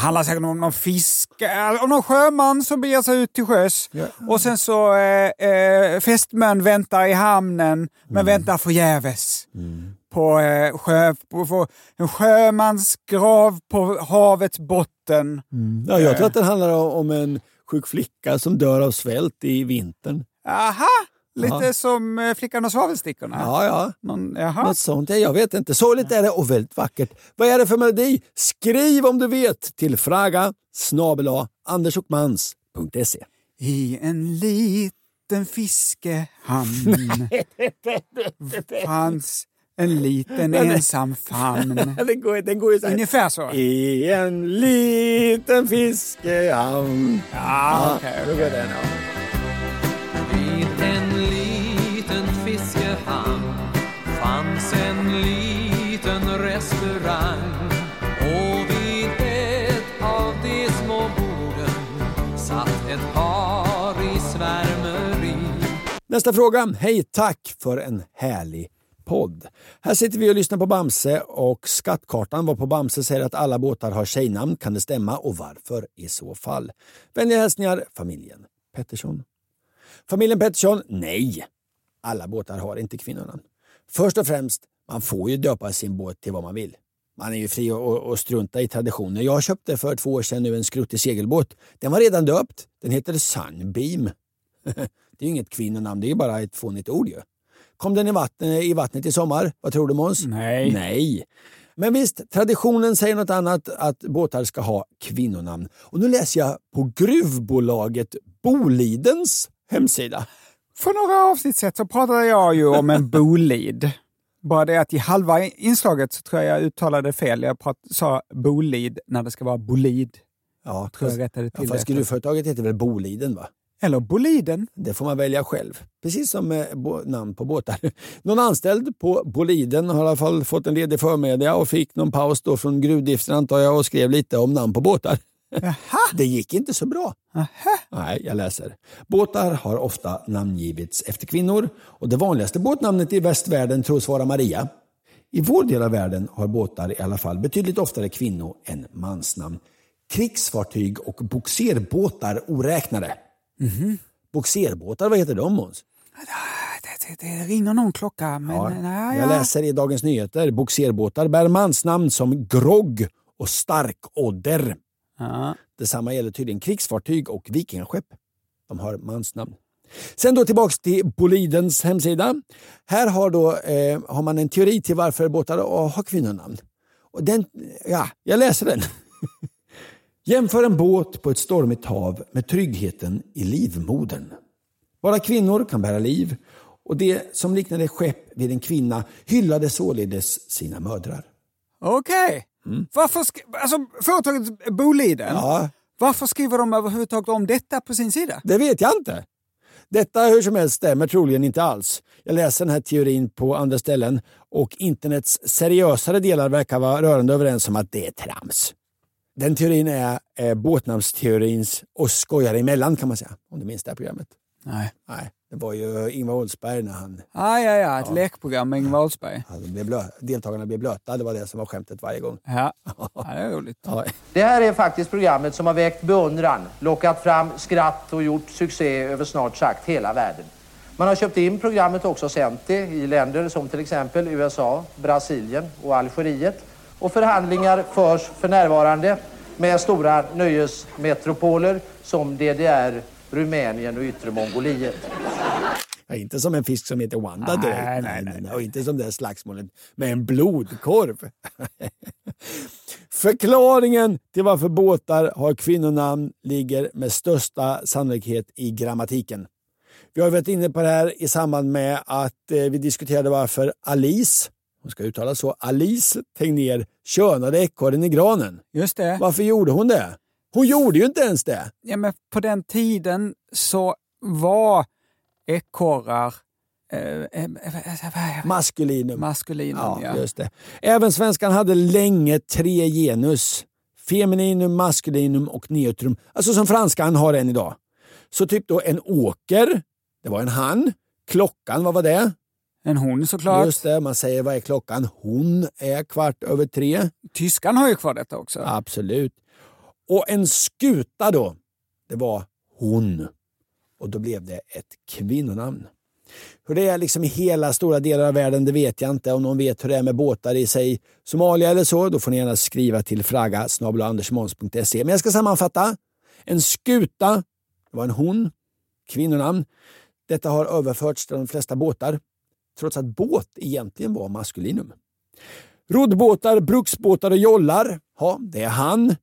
Handlar säkert om någon fisk, äh, om någon sjöman som beger sig ut till sjöss. Och sen så eh, eh, fästmön väntar i hamnen, men väntar förgäves. På, eh, sjö, på, på en sjömans grav på havets botten.
Ja, jag tror att den handlar om en sjuk flicka som dör av svält i vintern.
Aha! Lite
Ja.
som eh, Flickan och svavelstickorna.
Ja, ja.
Någon, jaha.
Något sånt. Ja, Jag vet inte. Sorgligt är det och väldigt vackert. Vad är det för melodi? Skriv om du vet till fraga snabel-a andersochmans.se.
I en liten fiskehamn fanns en liten ensam famn.
den, går, den går så.
Ungefär så.
I en liten fiskehamn.
Ja, okej.
då går
en liten restaurang och vid ett av de små borden satt ett par i svärmeri
Nästa fråga. Hej, tack för en härlig podd. Här sitter vi och lyssnar på Bamse och skattkartan var på Bamse säger att alla båtar har tjejnamn. Kan det stämma och varför i så fall? Vänliga hälsningar familjen Pettersson. Familjen Pettersson? Nej, alla båtar har inte kvinnonamn. Först och främst man får ju döpa sin båt till vad man vill. Man är ju fri att- strunta i traditioner. Jag köpte för två år sedan nu en skruttig segelbåt. Den var redan döpt. Den heter Sunbeam. det är ju inget kvinnonamn, det är ju bara ett fånigt ord ju. Kom den i vattnet, i vattnet i sommar? Vad tror du Måns?
Nej.
Nej. Men visst, traditionen säger något annat, att båtar ska ha kvinnonamn. Och nu läser jag på gruvbolaget Bolidens hemsida.
För några avsnitt sedan så pratade jag ju om en Bolid. Bara det att i halva inslaget så tror jag jag uttalade fel. Jag prat, sa Bolid när det ska vara Bolid.
Ja,
Tror jag rättade till
ja, fast gruvföretaget heter väl Boliden va?
Eller Boliden.
Det får man välja själv. Precis som med bo- namn på båtar. Någon anställd på Boliden har i alla fall fått en ledig förmiddag och fick någon paus då från gruvdriften antar jag och skrev lite om namn på båtar. Det gick inte så bra. Nej, jag läser. Båtar har ofta namngivits efter kvinnor och det vanligaste båtnamnet i västvärlden tros vara Maria. I vår del av världen har båtar i alla fall betydligt oftare kvinno än mansnamn. Krigsfartyg och boxerbåtar oräknade. Boxerbåtar, vad heter de Måns?
Det, det, det ringer någon klocka, men
Ja,
nej,
jag
ja.
läser i Dagens Nyheter. Boxerbåtar bär mansnamn som Grogg och Starkodder.
Ja.
Detsamma gäller tydligen krigsfartyg och vikingaskepp. De har mansnamn. Sen då tillbaks till Bolidens hemsida. Här har, då, eh, har man en teori till varför båtar har kvinnonamn. Och den, ja, jag läser den. Jämför en båt på ett stormigt hav med tryggheten i livmodern. Bara kvinnor kan bära liv och det som liknade skepp vid en kvinna hyllade således sina mödrar.
Okej. Varför sk- alltså, företaget Boliden,
Ja,
varför skriver de överhuvudtaget om detta på sin sida?
det vet jag inte. Detta hur som helst stämmer troligen inte alls. Jag läser den här teorin på andra ställen och internets seriösare delar verkar vara rörande överens om att det är trams. Den teorin är eh, båtnamnsteorins och skojar emellan kan man säga. Om du minns det här programmet.
Nej.
Nej, det var ju Ingvar Oldsberg när han
Ah, ja, ja, ett lekprogram med Ingvar Oldsberg.
Han blev blö- deltagarna blev blöta, det var det som var skämtet varje gång.
Ja, ja det är roligt.
Ja.
Det här är faktiskt programmet som har väckt beundran, lockat fram skratt och gjort succé över snart sagt hela världen. Man har köpt in programmet och också sänt det i länder som till exempel USA, Brasilien och Algeriet. Och förhandlingar förs för närvarande med stora nöjesmetropoler som DDR, Rumänien och Yttre Mongoliet.
Ja, inte som en fisk som heter Wanda
Nej,
direkt.
nej, nej, nej.
Och inte som det här slagsmålet med en blodkorv. Förklaringen till varför båtar har kvinnonamn ligger med största sannolikhet i grammatiken. Vi har varit inne på det här i samband med att eh, vi diskuterade varför Alice, hon ska uttalas så, Alice Tegnér könade ekorren i granen.
Just det.
Varför gjorde hon det? Hon gjorde ju inte ens det.
Ja, men på den tiden så var ekorrar eh, eh,
Maskulinum.
maskulinum.
Ja,
Ja,
just det. Även svenskan hade länge tre genus. Femininum, maskulinum och neutrum. Alltså som franskan har än idag. Så typ då en åker, det var en han. Klockan, vad var det?
En hon såklart.
Just det, man säger vad är klockan? Hon är kvart över tre.
Tyskan har ju kvar detta också.
Absolut. Och en skuta då, det var hon. Och då blev det ett kvinnonamn. Hur det är liksom i hela stora delar av världen, det vet jag inte. Om någon vet hur det är med båtar i sig Somalia eller så, då får ni gärna skriva till fraga andersmåns.se. Men jag ska sammanfatta. En skuta, det var en hon, kvinnonamn. Detta har överförts till de flesta båtar, trots att båt egentligen var maskulinum. Roddbåtar, bruksbåtar och jollar, ja, det är han.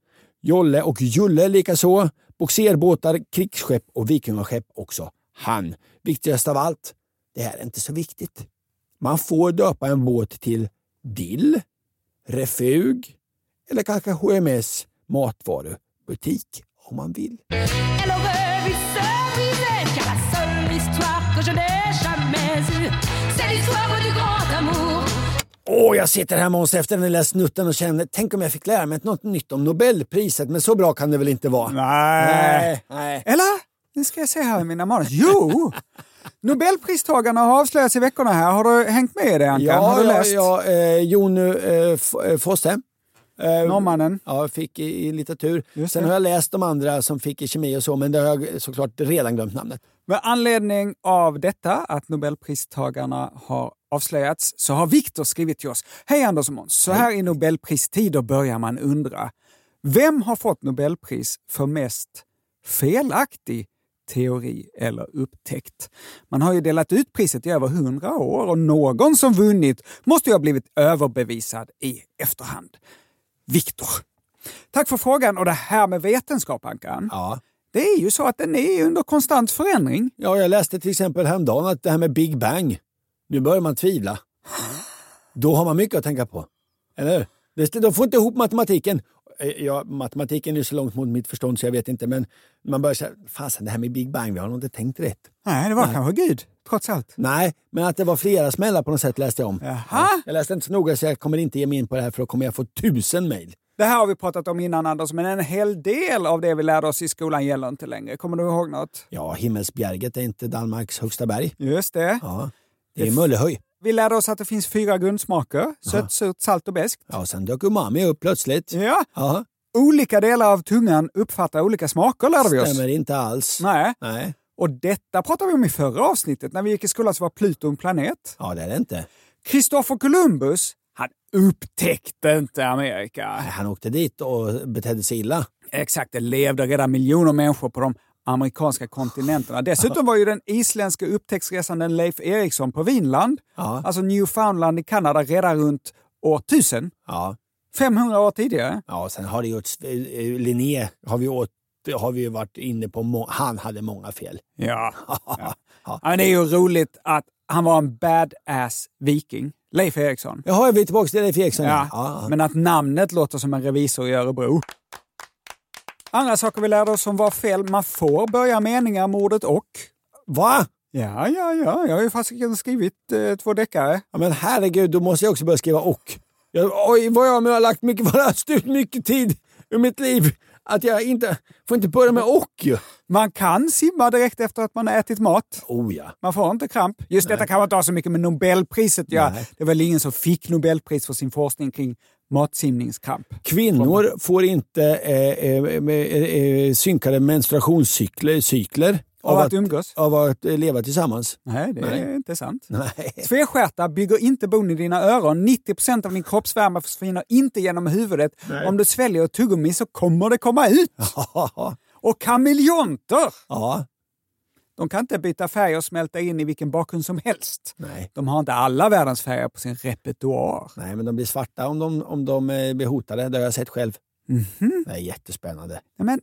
Jolle och Julle likaså. Boxerbåtar, krigsskepp och vikingaskepp också han. Viktigast av allt, det här är inte så viktigt. Man får döpa en båt till Dill, Refug eller kanske HMS matvarubutik om man vill. Åh, jag sitter här Måns efter den lilla snutten och känner, tänk om jag fick lära mig något nytt om Nobelpriset, men så bra kan det väl inte vara?
Nej.
nej.
Eller? Nu ska jag se här i mina manus. Jo! Nobelpristagarna har avslöjats i veckorna här. Har du hängt med i det Ankan?
Ja,
har du
ja,
läst?
ja eh, Jon eh, eh, Fosse. Eh,
Norrmannen.
Ja, fick i, i litteratur.
Just
Sen
det.
har jag läst de andra som fick i kemi och så, men det har jag såklart redan glömt namnet.
Med anledning av detta, att Nobelpristagarna har avslöjats så har Viktor skrivit till oss. Hej Anders och Måns! Så här i Nobelpristider börjar man undra. Vem har fått Nobelpris för mest felaktig teori eller upptäckt? Man har ju delat ut priset i över hundra år och någon som vunnit måste ju ha blivit överbevisad i efterhand. Viktor. Tack för frågan och det här med vetenskap, Ankan.
Ja.
Det är ju så att den är under konstant förändring.
Ja, jag läste till exempel häromdagen att det här med Big Bang, nu börjar man tvivla. Då har man mycket att tänka på. Eller hur? De får inte ihop matematiken. Eh, Ja, matematiken är så långt mot mitt förstånd så jag vet inte, men man börjar säga, fasen det här med Big Bang, vi har nog inte tänkt rätt.
Nej, det var kanske Gud, trots allt.
Nej, men att det var flera smällar på något sätt läste jag om.
Jaha.
Jag läste inte så noga så jag kommer inte ge mig in på det här för då kommer jag få tusen mejl.
Det här har vi pratat om innan Anders, men en hel del av det vi lärde oss i skolan gäller inte längre. Kommer du ihåg något?
Ja, Himmelsbjerget är inte Danmarks högsta berg.
Just det.
Ja, det är Möllehöj.
Vi lärde oss att det finns fyra grundsmaker. Sött, surt, salt och beskt.
Ja, sen dök umami upp plötsligt.
Ja.
Ja,
Olika delar av tungan uppfattar olika smaker lärde vi oss.
stämmer inte alls.
Nej.
Nej.
Och detta pratade vi om i förra avsnittet. När vi gick i skolan så var Pluto en planet.
Ja, det är det inte.
Kristoffer Columbus, han upptäckte inte Amerika.
Han åkte dit och betedde sig illa.
Exakt, det levde redan miljoner människor på de amerikanska kontinenterna. Dessutom var ju den isländska upptäcktsresanden Leif Eriksson på Vinland,
Ja.
alltså Newfoundland i Kanada, redan runt år 1000.
Ja.
500 år tidigare.
Ja, sen har det gjorts, eh, Linné har vi, åt, har vi ju varit inne på, han hade många fel.
Ja. ja. ja. Men det är ju roligt att han var en badass viking, Leif Eriksson.
Jaha, är vi tillbaka till Leif Eriksson?
Ja,
ja.
men att namnet låter som en revisor i Örebro. Andra saker vi lärde oss som var fel. Man får börja meningar med ordet och.
Va?
Ja, ja, ja. Jag har ju fasiken skrivit eh, två deckare.
Ja, men herregud, då måste jag också börja skriva och. Jag, oj, vad jag har lagt mycket, vad jag styrt mycket tid ur mitt liv. Att jag inte, får inte börja med och ju.
Man kan simma direkt efter att man har ätit mat.
Oh ja.
Man får inte kramp. Just detta kan man inte ha så mycket med Nobelpriset.
Nej.
Det var väl ingen som fick Nobelpris för sin forskning kring matsimningskramp.
Kvinnor får inte eh, eh, med, eh, eh, synkade menstruationscykler cykler
Av att umgås?
Av att eh, leva tillsammans.
Nej, det
Nej.
är inte sant.
Nej.
Tvestjärta bygger inte bon i dina öron. 90% av din kroppsvärme försvinner inte genom huvudet.
Nej.
Om du sväljer ett tuggummi så kommer det komma ut. Och kameleonter!
Ja.
De kan inte byta färg och smälta in i vilken bakgrund som helst.
Nej.
De har inte alla världens färger på sin repertoar.
Nej, men de blir svarta om de, om de eh, blir hotade. Det har jag sett själv.
Mhm.
Det är jättespännande.
Ja, Men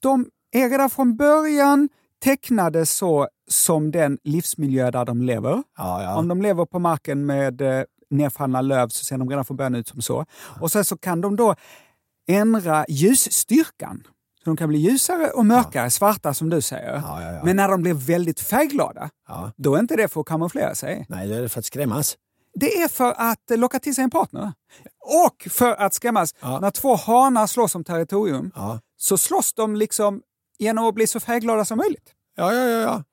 de är redan från början tecknade så som den livsmiljö där de lever.
Ja, ja.
Om de lever på marken med eh, nedfallna löv så ser de redan från början ut som så. Och sen så kan de då ändra ljusstyrkan. Så de kan bli ljusare och mörkare, svarta som du säger.
Ja, ja, ja.
Men när de blir väldigt färgglada,
Ja.
då är inte det för att kamouflera sig.
Nej, det är för att skrämmas.
Det är för att eh, locka till sig en partner. Och för att skrämmas.
Ja.
När två hanar slåss om territorium
Ja.
så slåss de liksom genom att bli så färgglada som möjligt.
Ja, ja, ja, ja.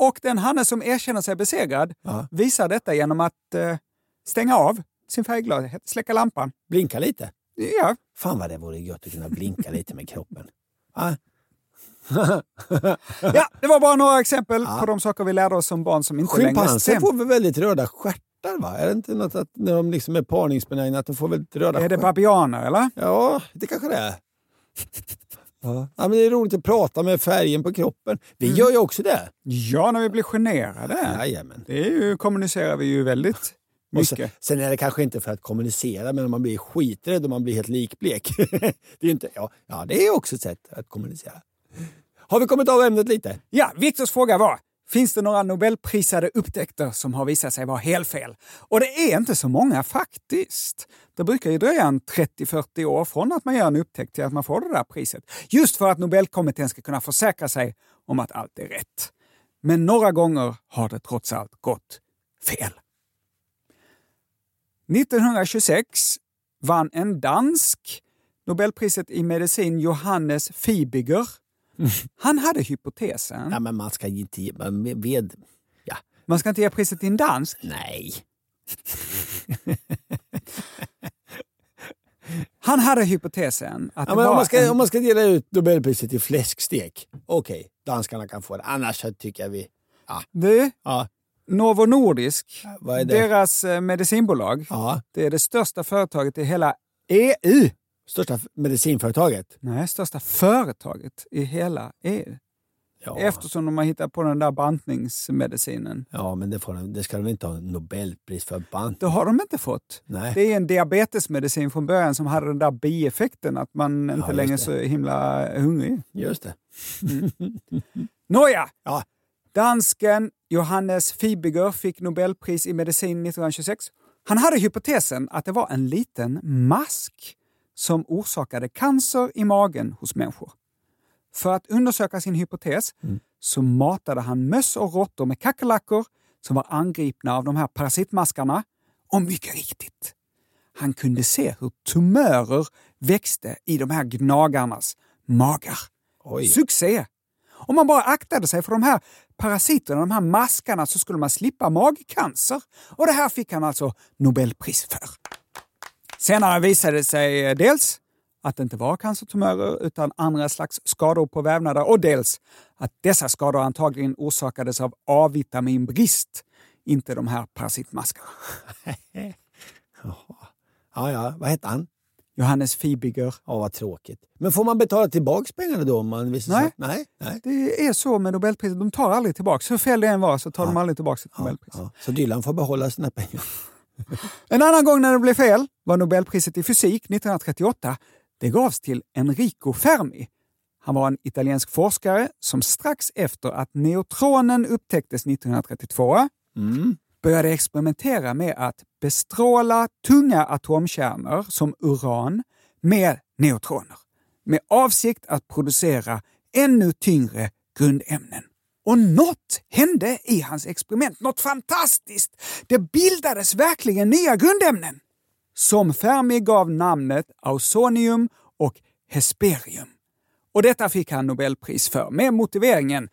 Och den hanne som erkänner sig besegrad
Ja.
visar detta genom att eh, stänga av sin färggladhet, släcka lampan.
Blinka lite.
Ja,
Fan vad det vore gött att kunna blinka lite med kroppen.
Ja, det var bara några exempel
Ja.
på de saker vi lärde oss som barn som inte längre
Schimpanser
stämmer.
får väl väldigt röda stjärtar va? Är det inte något att när de liksom är parningsbenägna att de får väldigt röda
Är det
stjärtar?
babianer eller?
Ja, det kanske det är. Ja. men det är roligt att prata med färgen på kroppen. Vi
Mm.
gör ju också det.
Ja, när vi blir generade.
Jajamän.
Det är ju, kommunicerar vi ju väldigt
sen, sen är det kanske inte för att kommunicera, men man blir skiträdd och man blir helt likblek. det, är inte, ja, ja, det är också ett sätt att kommunicera. Har vi kommit av ämnet lite?
Ja, Viktors fråga var, finns det några nobelprisade upptäckter som har visat sig vara helt fel? Och det är inte så många faktiskt. Det brukar ju dröja en 30-40 år från att man gör en upptäckt till att man får det där priset. Just för att Nobelkommittén ska kunna försäkra sig om att allt är rätt. Men några gånger har det trots allt gått fel. 1926 vann en dansk Nobelpriset i medicin Johannes Fibiger. Han hade hypotesen.
Ja, men man ska inte ge... Man ved, ja.
Man ska inte ge priset till en dansk.
Nej.
Han hade hypotesen att
Ja,
det var
om, man ska,
en...
om man ska dela ut Nobelpriset i fläskstek, okej, danskarna kan få det. Annars tycker jag vi... Ja,
Du,
ja.
Novo Nordisk,
det?
deras eh, medicinbolag,
Ja.
det är det största företaget i hela EU.
Största medicinföretaget?
Nej, största företaget i hela EU.
Ja.
Eftersom de har hittat på den där bantningsmedicinen.
Ja, men det, får de, det ska de inte ha Nobelpris för. Bant.
Det har de inte fått.
Nej.
Det är en diabetesmedicin från början som hade den där bieffekten att man inte
just
längre är så himla hungrig.
Just det.
Nåja!
Ja.
Dansken Johannes Fibiger fick Nobelpris i medicin 1926. Han hade hypotesen att det var en liten mask som orsakade cancer i magen hos människor. För att undersöka sin hypotes så matade han möss och råttor med kackerlackor som var angripna av de här parasitmaskarna. Och mycket riktigt, han kunde se hur tumörer växte i de här gnagarnas magar.
Oj.
Succé! Om man bara aktade sig för de här parasiterna, de här maskarna, så skulle man slippa magcancer. Och det här fick han alltså Nobelpris för. Senare visade det sig eh, dels att det inte var cancertumörer utan andra slags skador på vävnader och dels att dessa skador antagligen orsakades av A-vitaminbrist, inte de här parasitmaskarna.
Ja, ja. Vad hette han?
Johannes Fibiger.
Ja, vad tråkigt. Men får man betala tillbaka pengarna då? Om man visar
Nej.
Nej. Nej.
Det är så med Nobelpriset, de tar aldrig tillbaka. Hur fel det än var så tar de aldrig tillbaka ett Nobelpris.
Ja. Så Dylan får behålla sina pengar.
En annan gång när det blev fel var Nobelpriset i fysik 1938. Det gavs till Enrico Fermi. Han var en italiensk forskare som strax efter att neutronen upptäcktes 1932 började experimentera med att bestråla tunga atomkärnor som uran med neutroner med avsikt att producera ännu tyngre grundämnen. Och något hände i hans experiment, något fantastiskt! Det bildades verkligen nya grundämnen som Fermi gav namnet ausonium och hesperium. Och detta fick han Nobelpris för med motiveringen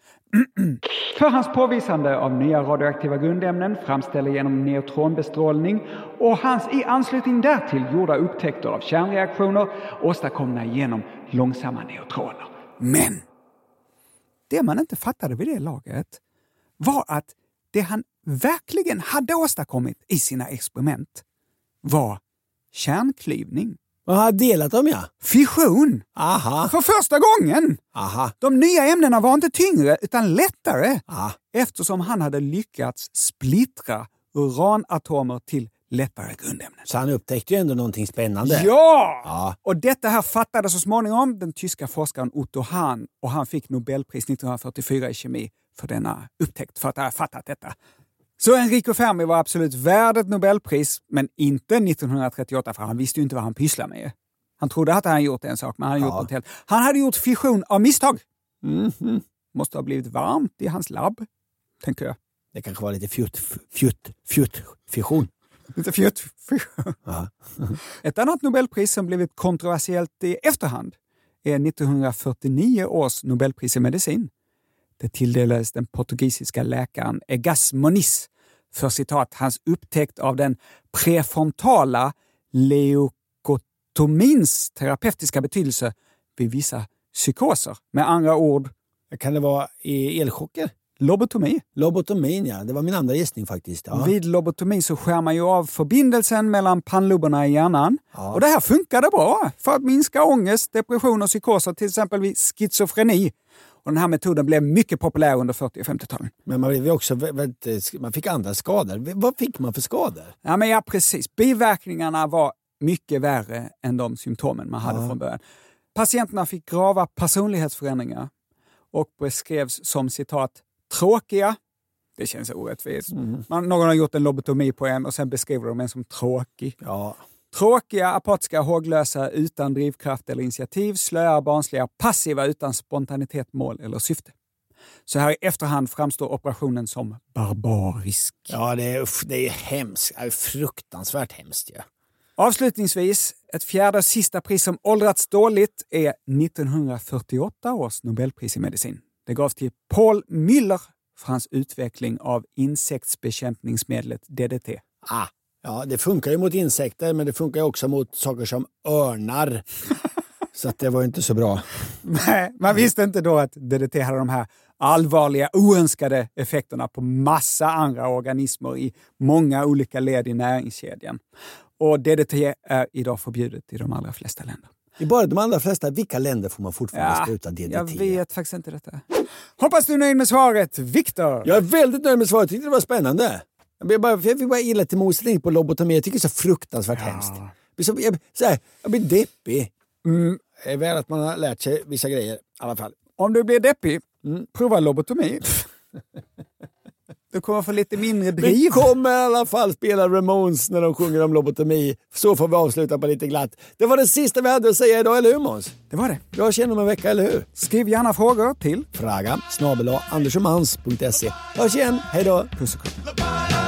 för hans påvisande av nya radioaktiva grundämnen framställda genom neutronbestrålning och hans i anslutning därtill gjorda upptäckter av kärnreaktioner åstadkomna genom långsamma neutroner. Men det man inte fattade vid det laget var att det han verkligen hade åstadkommit i sina experiment var kärnklyvning.
Man har delat dem ja.
Fission!
Aha.
För första gången!
Aha.
De nya ämnena var inte tyngre utan lättare
Ah.
eftersom han hade lyckats splittra uranatomer till lättare grundämnen.
Så han upptäckte ju ändå någonting spännande.
Ja!
Ja.
Och detta här fattade så småningom den tyska forskaren Otto Hahn och han fick Nobelpris 1944 i kemi för denna upptäckt, för att ha fattat detta. Så Enrico Fermi var absolut värd ett Nobelpris, men inte 1938 för han visste ju inte vad han pysslade med. Han trodde att han gjort en sak, men han hade
Ja.
gjort något helt. Han hade gjort fission av misstag.
Mhm.
Måste ha blivit varmt i hans labb, tänker jag.
Det kanske var lite fjutt, fjutt, fjutt, fission.
Lite fjutt.
Ja.
Ett annat Nobelpris som blivit kontroversiellt i efterhand är 1949 års Nobelpris i medicin. Det tilldelades den portugisiska läkaren Egas Moniz för citat hans upptäckt av den prefrontala leukotomins terapeutiska betydelse vid vissa psykoser. Med andra ord...
Kan det vara i elchocker?
Lobotomi.
Lobotomin ja, det var min andra gissning faktiskt. Ja.
Vid lobotomi så skär man ju av förbindelsen mellan pannloberna i hjärnan.
Ja.
Och det här funkade bra för att minska ångest, depression och psykoser, till exempel vid schizofreni. Och den här metoden blev mycket populär under 40 och 50-talen.
Men man, blev också, vä- man fick andra skador. Vad fick man för skador?
Ja, men ja, precis. Biverkningarna var mycket värre än de symptomen man hade
Ja.
från början. Patienterna fick grava personlighetsförändringar och beskrevs som citat tråkiga. Det känns orättvist. Man, någon har gjort en lobotomi på en och sen beskriver de en som tråkig.
Ja.
Tråkiga, apatiska, håglösa, utan drivkraft eller initiativ, slöa, barnsliga, passiva utan spontanitet, mål eller syfte. Så här i efterhand framstår operationen som barbarisk.
Ja, det är, det är hemskt. Det är fruktansvärt hemskt. Ja.
Avslutningsvis, ett fjärde och sista pris som åldrats dåligt är 1948 års Nobelpris i medicin. Det gavs till Paul Müller för hans utveckling av insektsbekämpningsmedlet DDT.
Ah, ja, det funkar ju mot insekter, men det funkar ju också mot saker som örnar. så att det var inte så bra.
Nej, man visste inte då att DDT hade de här allvarliga oönskade effekterna på massa andra organismer i många olika led i näringskedjan. Och DDT är idag förbjudet i de allra flesta länder.
I bara de allra flesta, vilka länder får man fortfarande
Ja,
spruta DDT?
Jag vet faktiskt inte detta. Hoppas du är nöjd med svaret, Viktor!
Jag är väldigt nöjd med svaret, jag tyckte det var spännande. Jag, bara, jag fick bara illa till moset på lobotomi, jag tycker det är så fruktansvärt hemskt. Jag blir, så, jag, så här, jag blir deppig. Mm. Det är väl att man har lärt sig vissa grejer i alla fall.
Om du blir deppig,
Mm.
prova lobotomi. Du kommer få lite mindre
Vi
driv.
kommer i alla fall spela Ramones när de sjunger om lobotomi. Så får vi avsluta på lite glatt. Det var det sista vi hade att säga idag, eller hur Måns?
Det var det.
Jag känner om en vecka, eller hur?
Skriv gärna frågor till
Fraga snabel-a andersomans.se. Hörs igen, hej då!
Puss och kram.